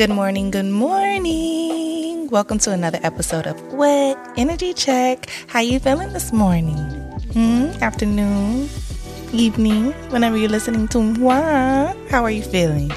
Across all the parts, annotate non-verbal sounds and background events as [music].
Good morning, good morning. Welcome to another episode of What Energy Check. How you feeling this morning? Hmm? Afternoon? Evening? Whenever you're listening to moi, how are you feeling?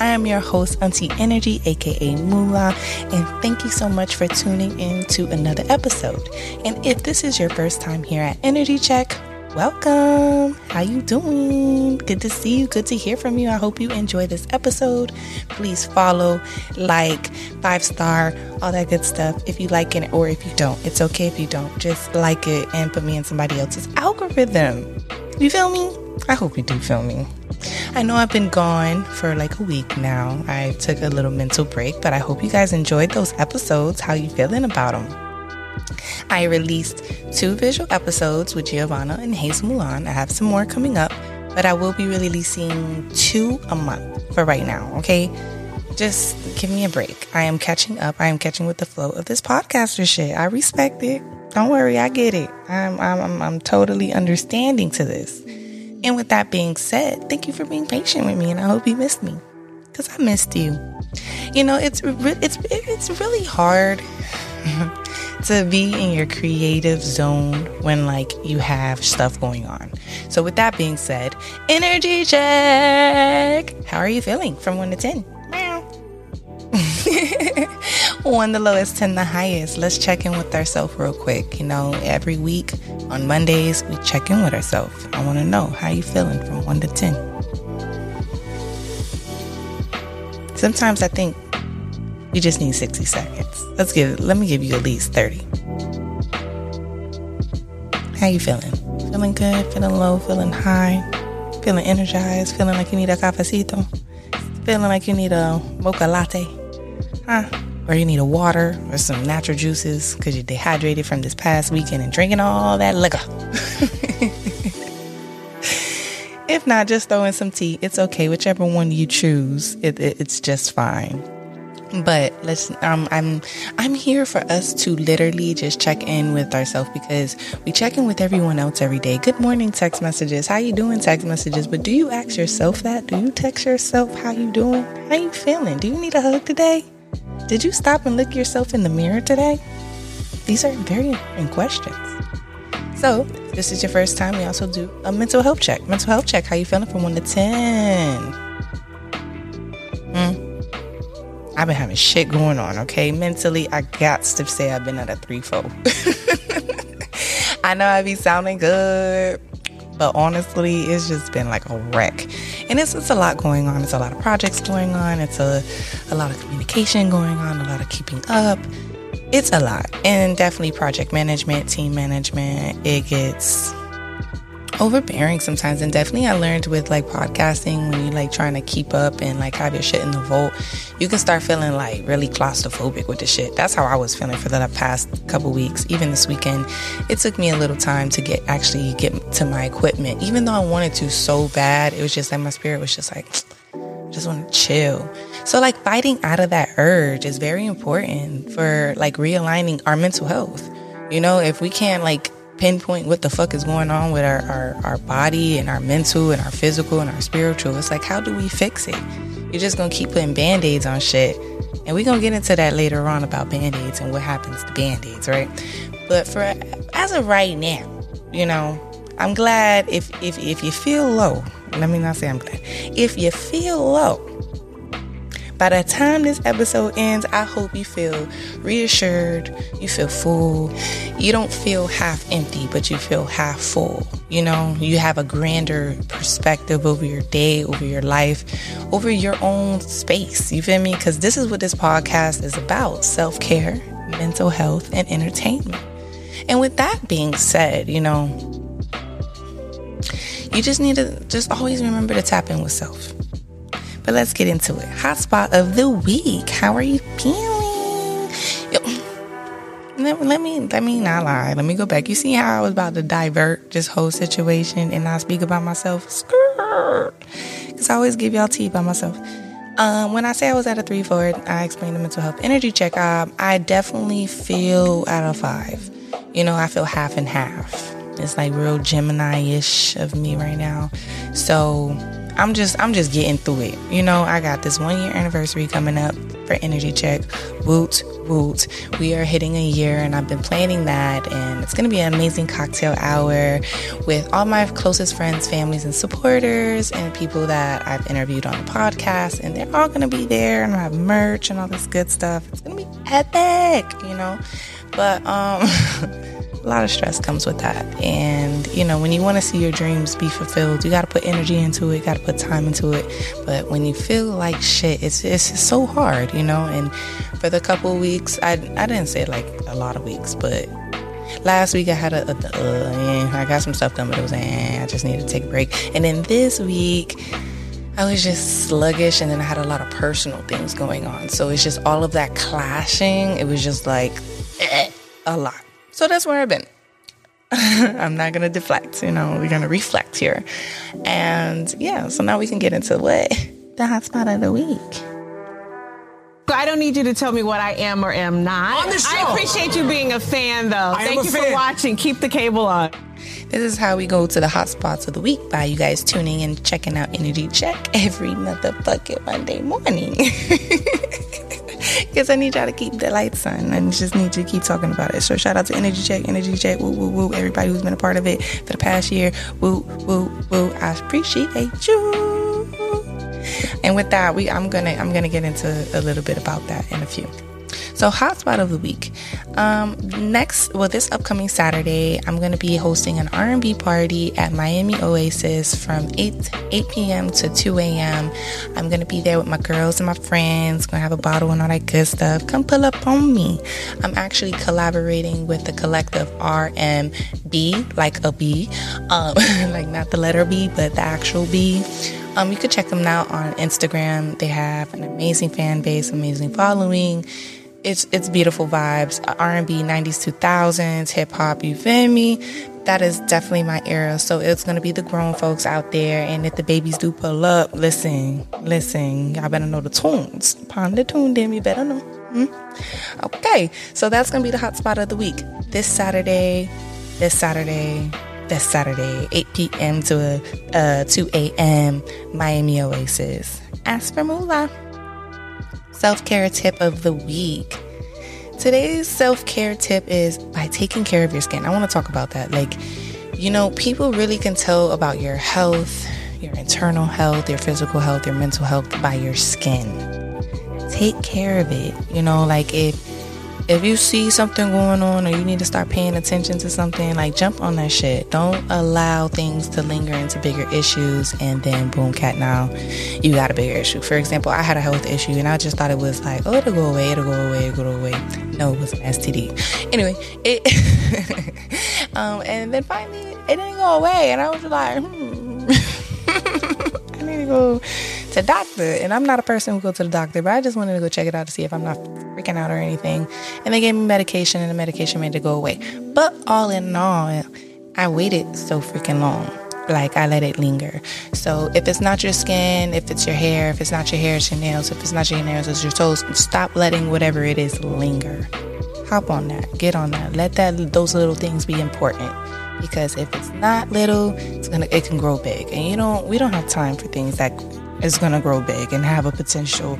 I am your host, Auntie Energy, aka Moolah, and thank you so much for tuning in to another episode. And if this is your first time here at Energy Check, welcome. How you doing? Good to see you. Good to hear from you. I hope you enjoy this episode. Please follow like five star all that good stuff if you like it or if you don't. It's okay if you don't. Just like it and put me in somebody else's algorithm. You feel me? I hope you do feel me. I know I've been gone for like a week now. I took a little mental break, but I hope you guys enjoyed those episodes. How you feeling about them? I released two visual episodes with Giovanna and Hazel Mulan. I have some more coming up, but I will be releasing two a month for right now, okay? Just give me a break. I am catching up. I am catching with the flow of this podcaster shit. I respect it. Don't worry, I get it. I'm I'm I'm, totally understanding to this. And with that being said, thank you for being patient with me, and I hope you missed me, cause I missed you. You know, it's it's it's really hard [laughs] to be in your creative zone when like you have stuff going on. So with that being said, energy check. How are you feeling from 1 to 10? [laughs] one the lowest, 10 the highest. Let's check in with ourselves real quick. You know, every week on Mondays, we check in with ourselves. I want to know how you feeling from 1 to 10. Sometimes I think you just need 60 seconds. Let's give let me give you at least 30. How you feeling? Feeling good, feeling low, feeling high, feeling energized, feeling like you need a cafecito, feeling like you need a mocha latte, huh? Or you need a water or some natural juices because you're dehydrated from this past weekend and drinking all that liquor. [laughs] if not, just throw in some tea. It's okay. Whichever one you choose, it, it, it's just fine but let's um i'm i'm here for us to literally just check in with ourselves because we check in with everyone else every day. Good morning text messages. How you doing text messages? But do you ask yourself that? Do you text yourself how you doing? How you feeling? Do you need a hug today? Did you stop and look yourself in the mirror today? These are very important questions. So this is your first time. We also do a mental health check. Mental health check. How you feeling from 1 to 10 hmm I've been having shit going on, okay? Mentally, I got to say I've been at a three four. [laughs] I know I be sounding good, but honestly, it's just been like a wreck. And it's, it's a lot going on. It's a lot of projects going on. It's a, a lot of communication going on, a lot of keeping up. It's a lot. And definitely project management, team management. It gets overbearing sometimes and definitely i learned with like podcasting when you like trying to keep up and like have your shit in the vault you can start feeling like really claustrophobic with the shit. That's how i was feeling for the past couple weeks even this weekend. It took me a little time to get actually get to my equipment. Even though i wanted to so bad it was just like my spirit was just like [sniffs] just want to chill. So like fighting out of that urge is very important for like realigning our mental health. You know if we can't like pinpoint what the fuck is going on with our, our, our body and our mental and our physical and our spiritual. It's like, how do we fix it? You're just gonna keep putting band aids on shit. And we're gonna get into that later on about band aids and what happens to band aids, right? But for as of right now, you know, I'm glad if, if, if you feel low, let me not say I'm glad. If you feel low, by the time this episode ends, I hope you feel reassured, you feel full. You don't feel half empty, but you feel half full. You know, you have a grander perspective over your day, over your life, over your own space. You feel me? Because this is what this podcast is about self care, mental health, and entertainment. And with that being said, you know, you just need to just always remember to tap in with self. But let's get into it. Hotspot of the week. How are you feeling? Let, let, me let me not lie. Let me go back. You see how I was about to divert this whole situation and not speak about myself? Because I always give y'all tea by myself. Um, when I say I was at a three four, I explained the mental health energy check. Um, I definitely feel out of five. You know, I feel half and half. It's like real Gemini ish of me right now. So I'm just I'm just getting through it. You know, I got this one year anniversary coming up for Energy Check. Woot woot. We are hitting a year and I've been planning that and it's gonna be an amazing cocktail hour with all my closest friends, families, and supporters and people that I've interviewed on the podcast and they're all gonna be there and I have merch and all this good stuff. It's gonna be epic, you know. But um [laughs] a lot of stress comes with that. And, you know, when you want to see your dreams be fulfilled, you got to put energy into it, got to put time into it. But when you feel like shit, it's, it's so hard, you know? And for the couple weeks, I, I didn't say like a lot of weeks, but last week I had a, a uh, I got some stuff done, but it was, eh, I just needed to take a break. And then this week, I was just sluggish, and then I had a lot of personal things going on. So it's just all of that clashing. It was just like eh, a lot. So that's where I've been. [laughs] I'm not going to deflect, you know, we're going to reflect here. And yeah, so now we can get into what? [laughs] The hotspot of the week. I don't need you to tell me what I am or am not. On the show. I appreciate you being a fan, though. I Thank you fan. for watching. Keep the cable on. This is how we go to the hotspots of the week by you guys tuning in and checking out Energy Check every motherfucking Monday morning. [laughs] Because I need y'all to keep the lights on. and just need to keep talking about it. So shout out to Energy Check, Energy Check, woo woo woo, everybody who's been a part of it for the past year. Woo woo woo. I appreciate you. And with that, we I'm gonna I'm gonna get into a little bit about that in a few. So, hotspot of the week. Um, next, well, this upcoming Saturday, I'm going to be hosting an R&B party at Miami Oasis from 8 8 p.m. to 2 a.m. I'm going to be there with my girls and my friends. Going to have a bottle and all that good stuff. Come pull up on me. I'm actually collaborating with the collective RnBee, like a B, um, [laughs] like not the letter B, but the actual B. Um, you could check them out on Instagram. They have an amazing fan base, amazing following it's it's beautiful vibes. R&b 90s 2000s hip-hop you feel me? That is definitely my era. So it's going to be the grown folks out there and if the babies do pull up listen listen y'all better know the tunes. Pond the tune them you better know. Hmm? okay so that's going to be the hot spot of the week. This saturday this saturday this saturday 8 p.m to uh, 2 a.m miami oasis. Ask for moolah self care tip of the week. Today's self care tip is by taking care of your skin. I want to talk about that. Like, you know, people really can tell about your health, your internal health, your physical health, your mental health by your skin. Take care of it. You know, like if if you see something going on or you need to start paying attention to something, like jump on that shit. Don't allow things to linger into bigger issues and then boom, cat, now you got a bigger issue. For example, I had a health issue and I just thought it was like, oh, it'll go away, it'll go away, it'll go away. No, it was an STD. Anyway, it, [laughs] um, and then finally it didn't go away and I was like, hmm. [laughs] I need to go to doctor. And I'm not a person who go to the doctor, but I just wanted to go check it out to see if I'm not freaking out or anything. And they gave me medication, and the medication made it go away. But all in all, I waited so freaking long. Like I let it linger. So if it's not your skin, if it's your hair, if it's not your hair, it's your nails. If it's not your nails, it's your toes. Stop letting whatever it is linger. Hop on that. Get on that. Let that those little things be important because if it's not little, it's gonna it can grow big. And you don't we don't have time for things that is gonna grow big and have a potential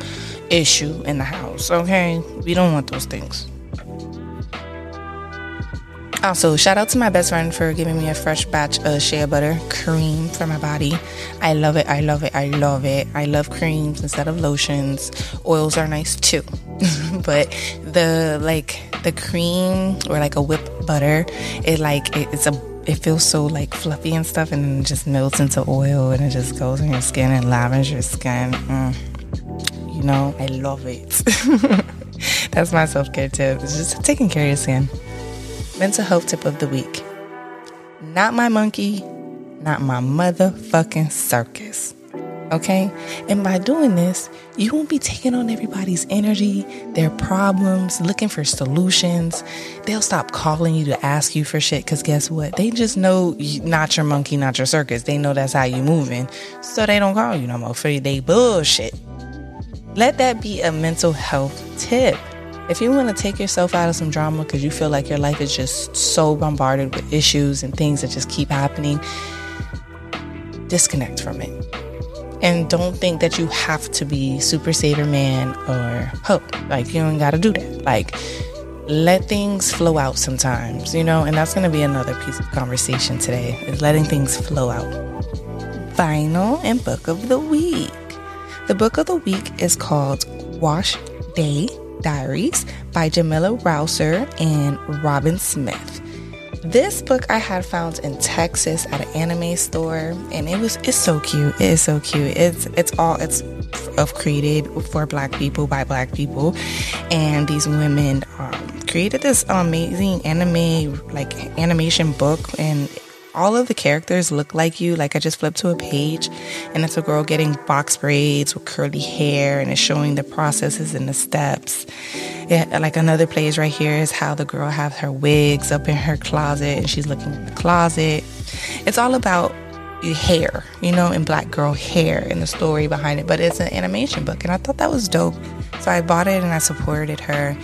issue in the house. Okay, we don't want those things. Also, shout out to my best friend for giving me a fresh batch of shea butter cream for my body. I love it. I love it. I love it. I love creams instead of lotions. Oils are nice too. [laughs] but the like the cream or like a whip butter, it like it, it's a it feels so like fluffy and stuff and then it just melts into oil and it just goes in your skin and lavens your skin. Mm. You know, I love it. [laughs] That's my self-care tip. It's just taking care of your skin mental health tip of the week. Not my monkey, not my motherfucking circus. Okay? And by doing this, you won't be taking on everybody's energy, their problems, looking for solutions. They'll stop calling you to ask you for shit because guess what? They just know not your monkey, not your circus. They know that's how you moving. So they don't call you no more for they bullshit. Let that be a mental health tip. If you want to take yourself out of some drama because you feel like your life is just so bombarded with issues and things that just keep happening, disconnect from it. And don't think that you have to be super saver man or hope. Like, you don't gotta do that. Like, let things flow out sometimes, you know? And that's gonna be another piece of conversation today, is letting things flow out. Final and book of the week. The book of the week is called Wash Day Diaries by Jamila Rowser and Robyn Smith. This book I had found in Texas at an anime store, and it was it's so cute. It is so cute. It's it's all it's of created for Black people by Black people, and these women um, created this amazing anime like animation book and all of the characters look like you. Like I just flipped to a page and it's a girl getting box braids with curly hair and it's showing the processes and the steps. Yeah, like another place right here is how the girl has her wigs up in her closet and she's looking in the closet. It's all about hair, you know, and black girl hair and the story behind it. But it's an animation book and I thought that was dope. So I bought it and I supported her.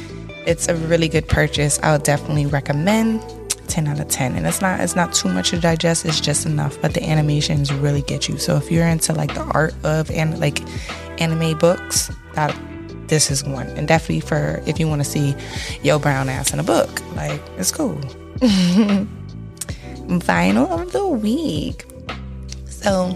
It's a really good purchase. I would definitely recommend 10 out of 10 and it's not it's not too much to digest it's just enough. But the animations really get you. So if you're into like the art of and like anime books that this is one. And definitely for if you want to see yo brown ass in a book like it's cool. [laughs] Final of the week. So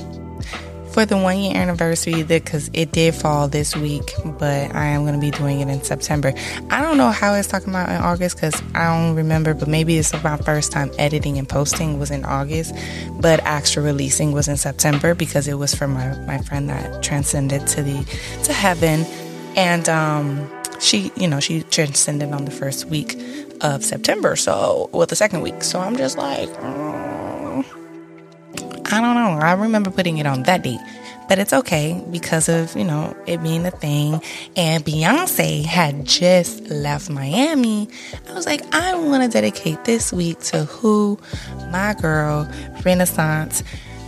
for the one year anniversary because it did fall this week but i am going to be doing it in september. I don't know how it's talking about in august because i don't remember but maybe it's my first time editing and posting was in august but actual releasing was in september because it was for my, my friend that transcended to the to heaven. And um she you know she transcended on the first week of september so well the second week. So i'm just like oh, I don't know. I remember putting it on that date, but it's okay because of, you know, it being a thing. And Beyonce had just left Miami. I was like, I want to dedicate this week to who? My girl, Renaissance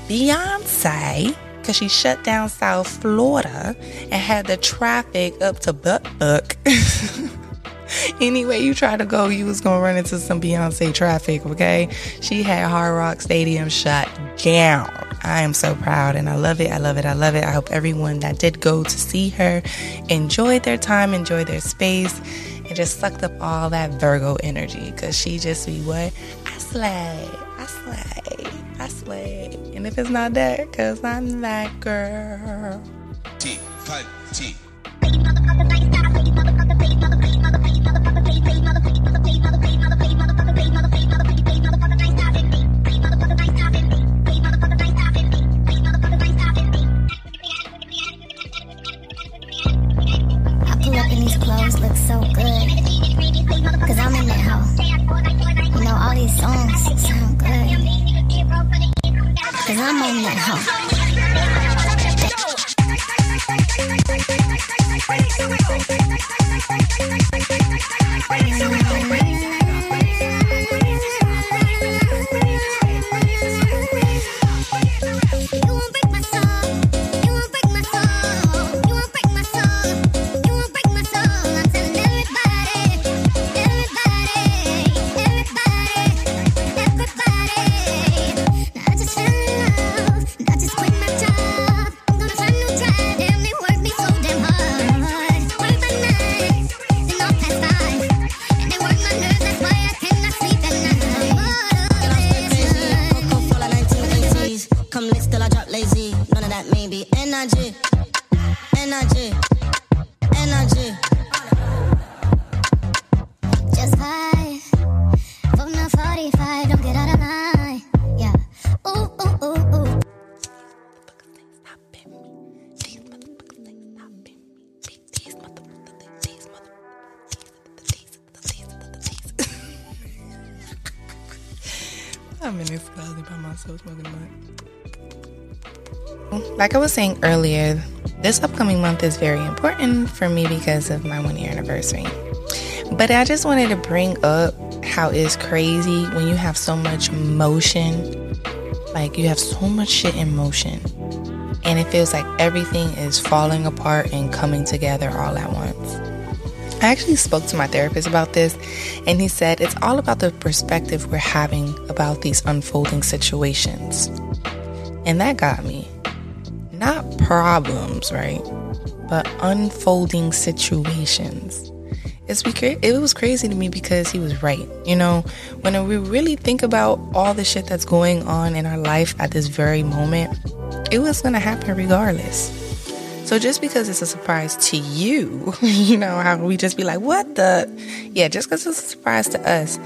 Beyonce. Because she shut down South Florida and had the traffic up to Buck [laughs] Buck. [laughs] anyway you try to go, you was gonna run into some Beyonce traffic, okay? She had Hard Rock Stadium shut down. I am so proud and I love it. I love it. I love it. I hope everyone that did go to see her enjoyed their time, enjoyed their space, and just sucked up all that Virgo energy because she just be what? I slay. I slay. I slay. And if it's not that, because I'm that girl. T, cut, T. I'm in this closet by myself smoking a Like I was saying earlier, this upcoming month is very important for me because of my one year anniversary. But I just wanted to bring up how it's crazy when you have so much motion. Like you have so much shit in motion. And it feels like everything is falling apart and coming together all at once. I actually spoke to my therapist about this, and he said it's all about the perspective we're having about these unfolding situations. And that got me. not problems, right? But unfolding situations. It's it was crazy to me because he was right. You know, when we really think about all the shit that's going on in our life at this very moment, it was going to happen regardless. So just because it's a surprise to you, [laughs] you know, how we just be like, what the? Yeah, just because it's a surprise to us,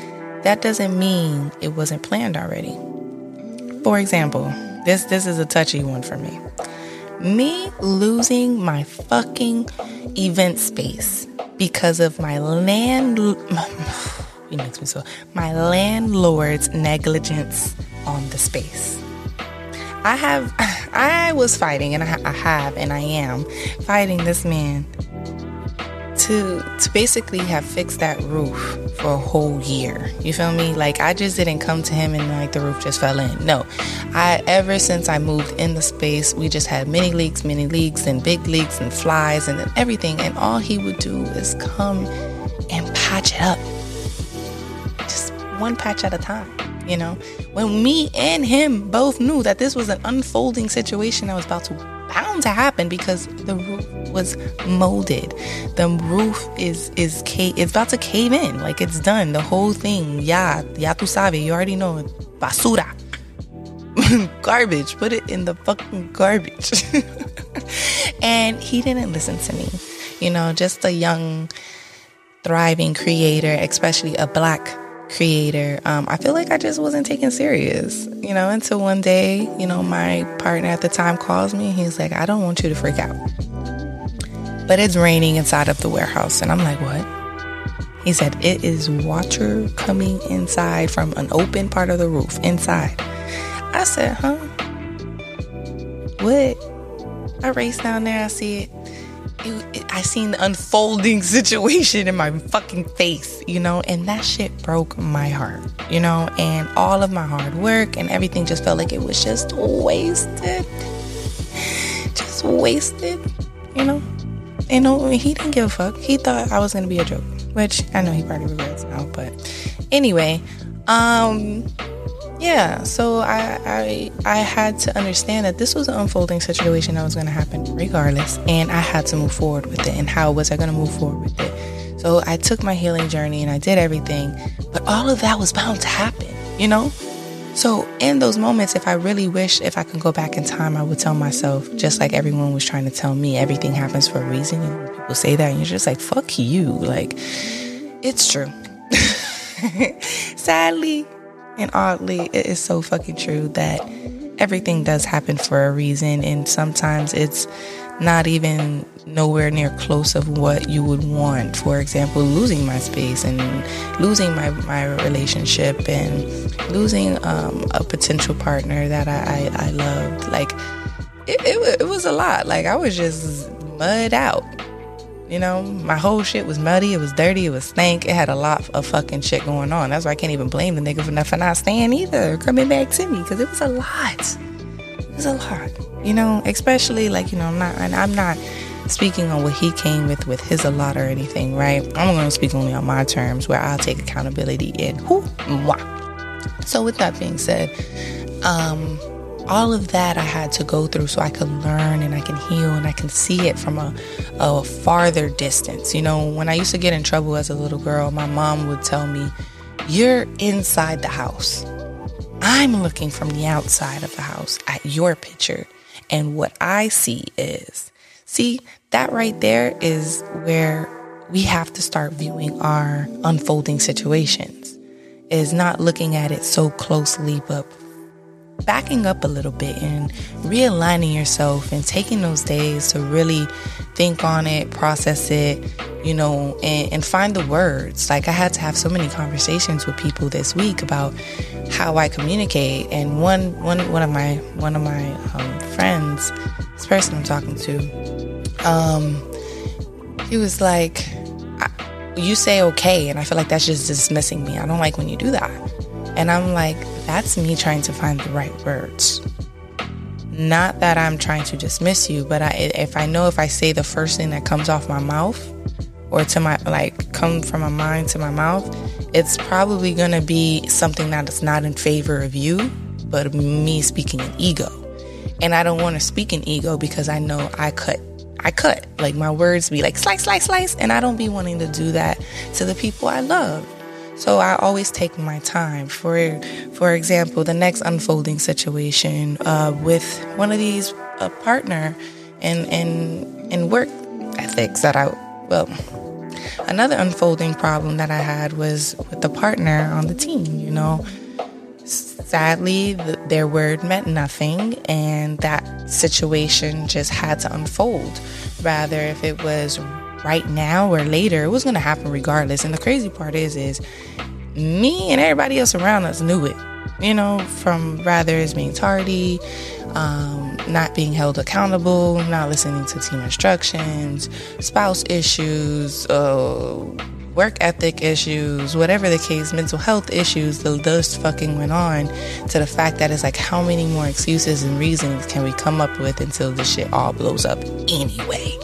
that doesn't mean it wasn't planned already. For example, this this is a touchy one for me. Me losing my fucking event space because of my land [laughs] it makes me so my landlord's negligence on the space. I have [laughs] I was fighting and I, I have and I am fighting this man to to basically have fixed that roof for a whole year. You feel me? Like I just didn't come to him and like the roof just fell in. No. I ever since I moved in the space, we just had mini leaks, mini leaks and big leaks and flies and everything and all he would do is come and patch it up. Just one patch at a time, you know? When me and him both knew that this was an unfolding situation that was about to bound to happen because the roof was molded. The roof is is ca- it's about to cave in. Like it's done. The whole thing. Yeah, ya tu sabe. You already know. Basura. [laughs] garbage. Put it in the fucking garbage. [laughs] and he didn't listen to me. You know, just a young, thriving creator, especially a black creator, um, I feel like I just wasn't taken serious, you know, until one day, you know, my partner at the time calls me. And he's like, I don't want you to freak out. But it's raining inside of the warehouse. And I'm like, what? He said, it is water coming inside from an open part of the roof inside. I said, huh? What? I race down there, I see it it, it, I seen the unfolding [laughs] situation in my fucking face, you know, and that shit broke my heart, you know, and all of my hard work and everything just felt like it was just wasted. Just wasted, you know. And he didn't give a fuck. He thought I was gonna be a joke, which I know he probably regrets now. But anyway, um, yeah, so I, I I had to understand that this was an unfolding situation that was going to happen regardless, and I had to move forward with it. And how was I going to move forward with it? So I took my healing journey and I did everything, but all of that was bound to happen, you know. So in those moments, if I really wish if I could go back in time, I would tell myself, just like everyone was trying to tell me, everything happens for a reason. And people say that, and you're just like, "Fuck you!" Like it's true. [laughs] Sadly, and oddly, it is so fucking true that everything does happen for a reason, and sometimes it's not even nowhere near close of what you would want. For example, losing my space and losing my, my relationship and losing um, a potential partner that I, I, I loved. Like, it, it, it was a lot. Like, I was just mud out. You know, my whole shit was muddy, it was dirty, it was stank. It had a lot of fucking shit going on. That's why I can't even blame the nigga for not, for not staying either, coming back to me, because it was a lot. It was a lot. You know, especially like, you know, I'm not, and I'm not speaking on what he came with with his a lot or anything, right? I'm to speak only on my terms where I'll take accountability in who, moi. So with that being said, um, all of that I had to go through so I could learn and I can heal and I can see it from a, a farther distance. You know, when I used to get in trouble as a little girl, my mom would tell me, You're inside the house. I'm looking from the outside of the house at your picture. And what I see is, see, that right there is where we have to start viewing our unfolding situations, is not looking at it so closely, but backing up a little bit and realigning yourself and taking those days to really think on it, process it, you know, and, and, find the words. Like I had to have so many conversations with people this week about how I communicate. And one one one of my one of my um, friends, this person I'm talking to, um, he was like, "You say okay," and I feel like that's just dismissing me. I don't like when you do that. And I'm like, that's me trying to find the right words. Not that I'm trying to dismiss you, but I, if I know if I say the first thing that comes off my mouth or to my, like, come from my mind to my mouth, it's probably gonna be something that is not in favor of you, but me speaking in ego. And I don't want to speak in ego because I know I cut I cut. Like my words be like slice, slice, slice. And I don't be wanting to do that to the people I love. So I always take my time. For for example, the next unfolding situation uh, with one of these a partner and and and work ethics that I well another unfolding problem that I had was with the partner on the team. You know, sadly, the, their word meant nothing, and that situation just had to unfold. Rather, if it was right now or later, it was going to happen regardless. And the crazy part is, is me and everybody else around us knew it. You know, from rather as being tardy, um, not being held accountable, not listening to team instructions, spouse issues, uh, work ethic issues, whatever the case, mental health issues, the list fucking went on to the fact that it's like, how many more excuses and reasons can we come up with until this shit all blows up anyway?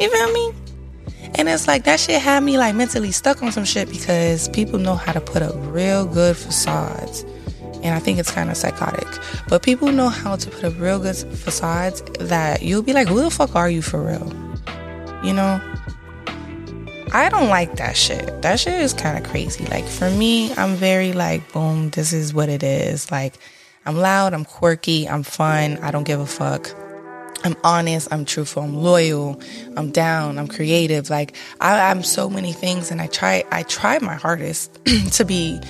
You feel me? And it's like that shit had me like mentally stuck on some shit because people know how to put up real good facades. And I think it's kind of psychotic. But people know how to put up real good facades that you'll be like, who the fuck are you for real? You know? I don't like that shit. That shit is kind of crazy. Like for me, I'm very like, boom, this is what it is. Like I'm loud, I'm quirky, I'm fun, I don't give a fuck. I'm honest, I'm truthful, I'm loyal, I'm down, I'm creative. Like I, am so many things, and I try, I try my hardest [clears throat] to be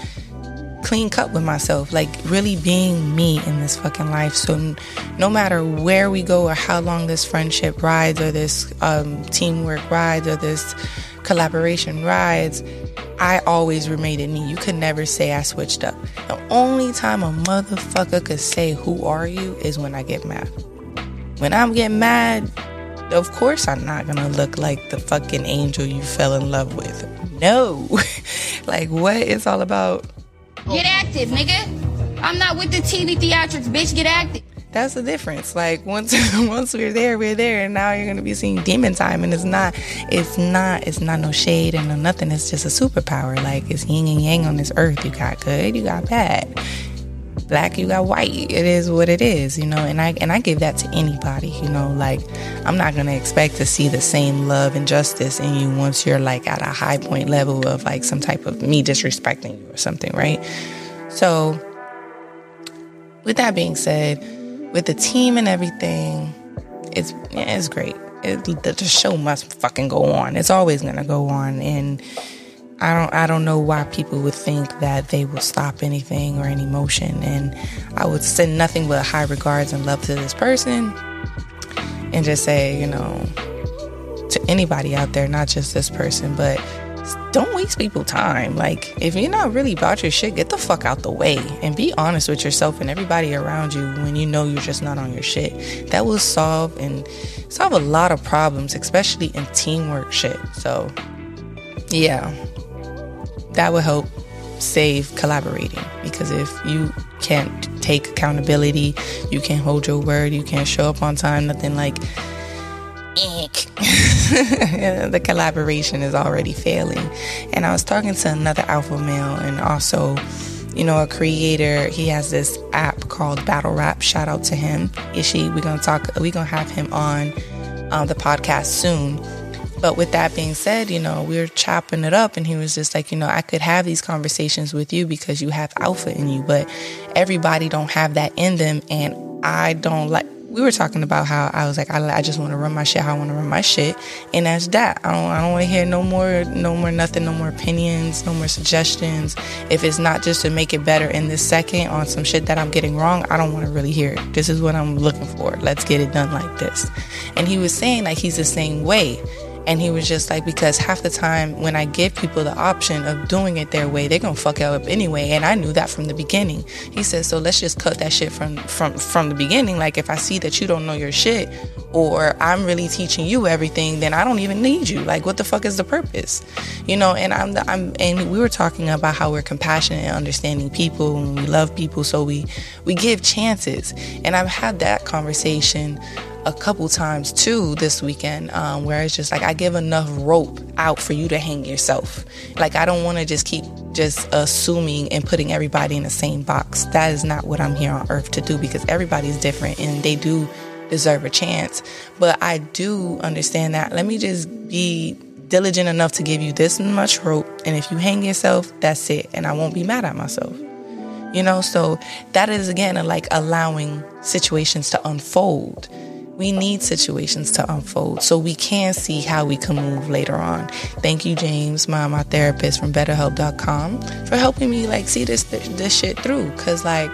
clean cut with myself, like really being me in this fucking life. So no matter where we go or how long this friendship rides, or this um, teamwork rides, or this collaboration rides, I always remained me. You could never say I switched up. The only time a motherfucker could say, Who are you? is when I get mad. When I'm getting mad, of course I'm not gonna look like the fucking angel you fell in love with. No. [laughs] like, what it's all about. Get active, nigga. I'm not with the TV theatrics, bitch. Get active. That's the difference. Like once [laughs] once we're there, we're there, and now you're gonna be seeing demon time, and it's not, it's not, it's not no shade and no nothing. It's just a superpower. Like it's yin and yang on this earth. You got good, you got bad black you got white. It is what it is you know and i and i give that to anybody you know like i'm not gonna expect to see the same love and justice in you once you're like at a high point level of like some type of me disrespecting you or something right? So with that being said with the team and everything it's yeah, it's great. It, the show must fucking go on. It's always gonna go on and I don't I don't know why people would think that they will stop anything or any motion and I would send nothing but high regards and love to this person and just say, you know, to anybody out there, not just this person, but don't waste people time. Like if you're not really about your shit, get the fuck out the way and be honest with yourself and everybody around you when you know you're just not on your shit. That will solve and solve a lot of problems, especially in teamwork shit. So yeah, that will help save collaborating because if you can't take accountability, you can't hold your word, you can't show up on time, nothing like [laughs] the collaboration is already failing. And I was talking to another alpha male and also, you know, a creator. He has this app called Battle Rap. Shout out to him. Ishi, we're gonna talk. We're gonna have him on um, the podcast soon but with that being said, you know, we were chopping it up and he was just like, you know, I could have these conversations with you because you have alpha in you, but everybody don't have that in them. And I don't like, we were talking about how I was like, I, I just want to run my shit how I want to run my shit, and that's that. I don't, I don't want to hear no more, no more nothing, no more opinions, no more suggestions. If it's not just to make it better in this second on some shit that I'm getting wrong, I don't want to really hear it. This is what I'm looking for. Let's get it done like this. And he was saying like he's the same way. And he was just like, because half the time when I give people the option of doing it their way, they're gonna fuck it up anyway. And I knew that from the beginning. He said, so let's just cut that shit from from from the beginning. Like if I see that you don't know your shit, or I'm really teaching you everything, then I don't even need you. Like what the fuck is the purpose? You know? And I'm the, I'm and we were talking about how we're compassionate and understanding people, and we love people, so we we give chances. And I've had that conversation a couple times too this weekend um, where it's just like I give enough rope out for you to hang yourself. Like I don't want to just keep just assuming and putting everybody in the same box. That is not what I'm here on earth to do because everybody's different and they do deserve a chance. But I do understand that. Let me just be diligent enough to give you this much rope. And if you hang yourself, that's it. And I won't be mad at myself. You know, so that is again like allowing situations to unfold. We need situations to unfold so we can see how we can move later on. Thank you, James, my, my therapist from BetterHelp.com, for helping me like see this this shit through. Cause like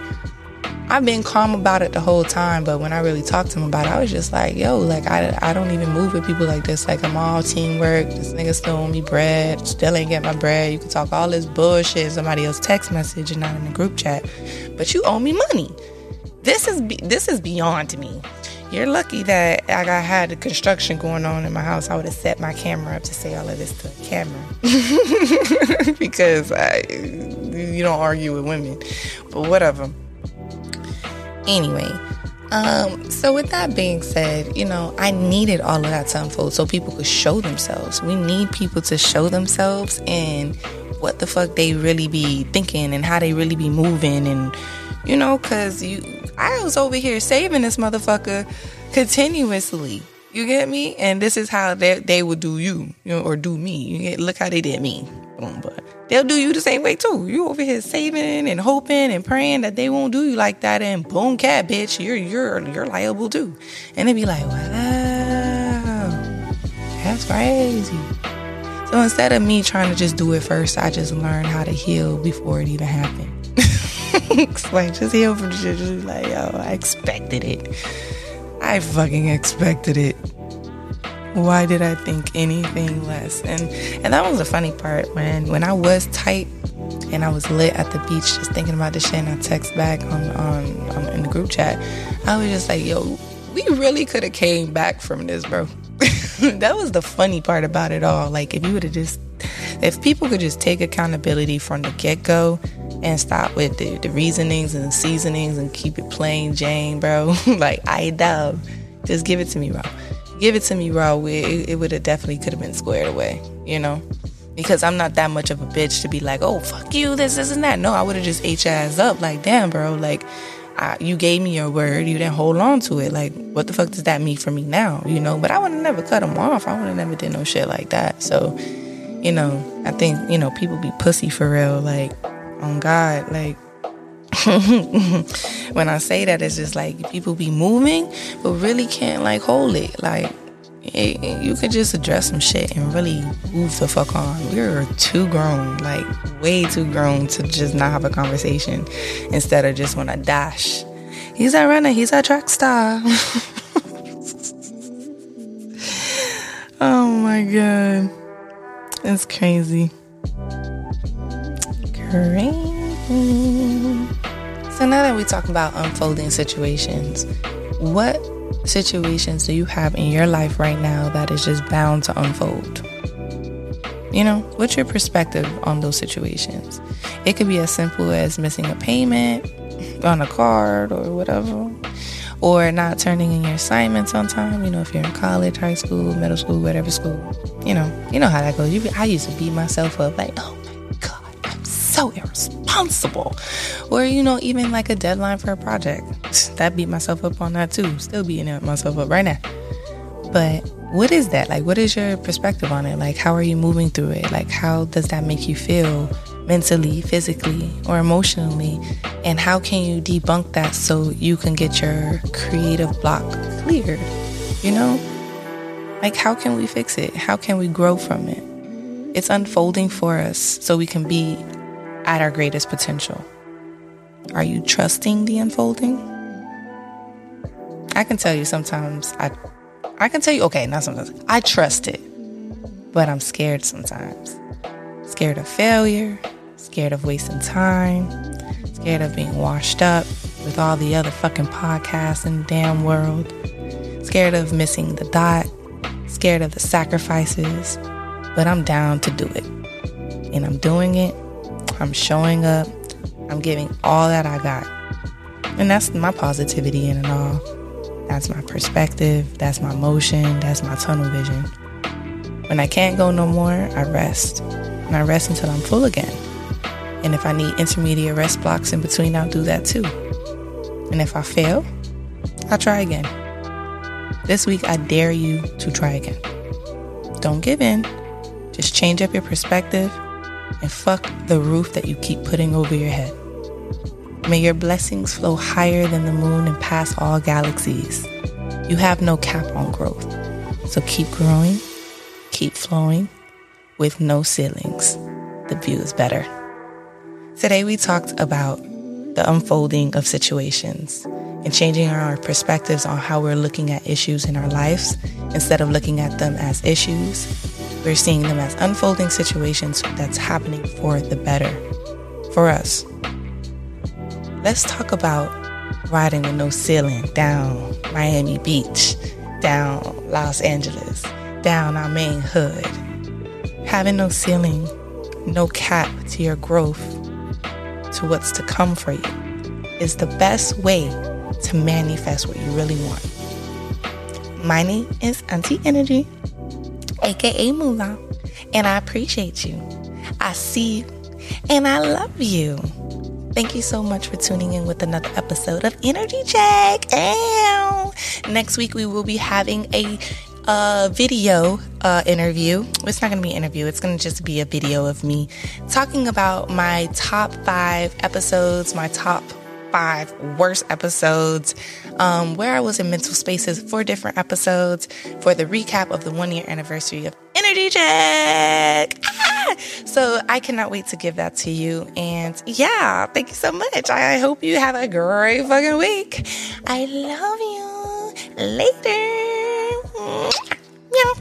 I've been calm about it the whole time, but when I really talked to him about it, I was just like, yo, like I, I don't even move with people like this. Like I'm all teamwork. This nigga still owe me bread, still ain't get my bread. You can talk all this bullshit, somebody else text message and not in the group chat, but you owe me money. This is this is beyond me. You're lucky that I got had the construction going on in my house. I would have set my camera up to say all of this to the camera [laughs] because I, you don't argue with women. But whatever. Anyway, um, so with that being said, you know, I needed all of that to unfold so people could show themselves. We need people to show themselves and what the fuck they really be thinking and how they really be moving and you know, cause you I was over here saving this motherfucker continuously. You get me? And this is how they they would do you, you know, or do me. You get look how they did me. Boom, but they'll do you the same way too. You over here saving and hoping and praying that they won't do you like that, and boom, cat, bitch, you're you're you're liable too. And they'd be like, wow, that's crazy. So instead of me trying to just do it first, I just learned how to heal before it even happened. [laughs] like just heal from shit. Just like, yo, I expected it. I fucking expected it. Why did I think anything less? And and that was the funny part when when I was tight and I was lit at the beach just thinking about the shit and I text back on, on, on in the group chat. I was just like, yo, we really could have came back from this, bro. [laughs] that was the funny part about it all. Like if you would have just if people could just take accountability from the get go and stop with the, the reasonings and the seasonings and keep it plain Jane, bro. [laughs] like I dub. Just give it to me raw. Give it to me raw. It, it would have definitely could have been squared away, you know? Because I'm not that much of a bitch to be like, oh, fuck you, this, this, and that. No, I would have just your ass up. Like, damn, bro. Like, I, you gave me your word. You didn't hold on to it. Like, what the fuck does that mean for me now? You know? But I would have never cut him off. I would have never did no shit like that. So, you know, I think, you know, people be pussy for real. Like, on God. Like, [laughs] when I say that, it's just like people be moving, but really can't like hold it. Like, you could just address some shit and really move the fuck on. We're too grown, like way too grown to just not have a conversation instead of just want to dash. He's a runner, he's a track star. [laughs] oh my god. It's crazy. Crazy. So now that we talk about unfolding situations, what situations do you have in your life right now that is just bound to unfold? You know, what's your perspective on those situations? It could be as simple as missing a payment on a card or whatever, or not turning in your assignments on time. You know, if you're in college, high school, middle school, whatever school, you know, you know how that goes. You, I used to beat myself up like, oh my god, I'm so irresponsible, or you know, even like a deadline for a project. That beat myself up on that too. Still beating myself up right now. But what is that? Like, what is your perspective on it? Like, how are you moving through it? Like, how does that make you feel mentally, physically, or emotionally? And how can you debunk that so you can get your creative block cleared? You know? Like, how can we fix it? How can we grow from it? It's unfolding for us so we can be at our greatest potential. Are you trusting the unfolding? I can tell you sometimes I I can tell you okay, not sometimes. I trust it. But I'm scared sometimes. Scared of failure, scared of wasting time, scared of being washed up with all the other fucking podcasts in the damn world. Scared of missing the dot, scared of the sacrifices, but I'm down to do it. And I'm doing it. I'm showing up. I'm giving all that I got. And that's my positivity in it all. That's my perspective. That's my motion. That's my tunnel vision. When I can't go no more, I rest. And I rest until I'm full again. And if I need intermediate rest blocks in between, I'll do that too. And if I fail, I'll try again. This week, I dare you to try again. Don't give in. Just change up your perspective and fuck the roof that you keep putting over your head. May your blessings flow higher than the moon and past all galaxies. You have no cap on growth. So keep growing, keep flowing with no ceilings. The view is better. Today we talked about the unfolding of situations and changing our perspectives on how we're looking at issues in our lives. Instead of looking at them as issues, we're seeing them as unfolding situations that's happening for the better for us. Let's talk about riding with no ceiling down Miami Beach, down Los Angeles, down our main hood. Having no ceiling, no cap to your growth, to what's to come for you, is the best way to manifest what you really want. My name is Auntie Energy, aka Moolah, and I appreciate you. I see you, and I love you. Thank you so much for tuning in with another episode of Energy Check. Ow. Next week, we will be having a video uh, interview. It's not going to be an interview, it's going to just be a video of me talking about my top five episodes, my top five worst episodes, um, where I was in mental spaces for different episodes, for the recap of the one year anniversary of Energy Check. Ah! So I cannot wait to give that to you. And yeah, thank you so much. I hope you have a great fucking week. I love you. Later. Meow.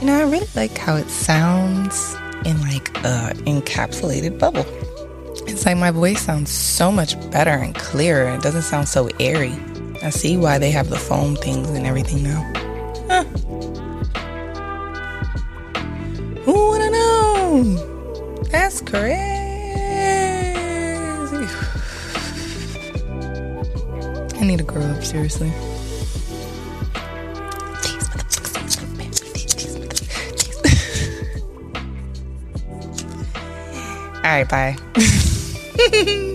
You know, I really like how it sounds in like a encapsulated bubble. It's like my voice sounds so much better and clearer. It doesn't sound so airy. I see why they have the foam things and everything now. Huh. Who wanna know? That's crazy. I need to grow up, seriously. [laughs] All right, bye. [laughs] Hehehehe [laughs]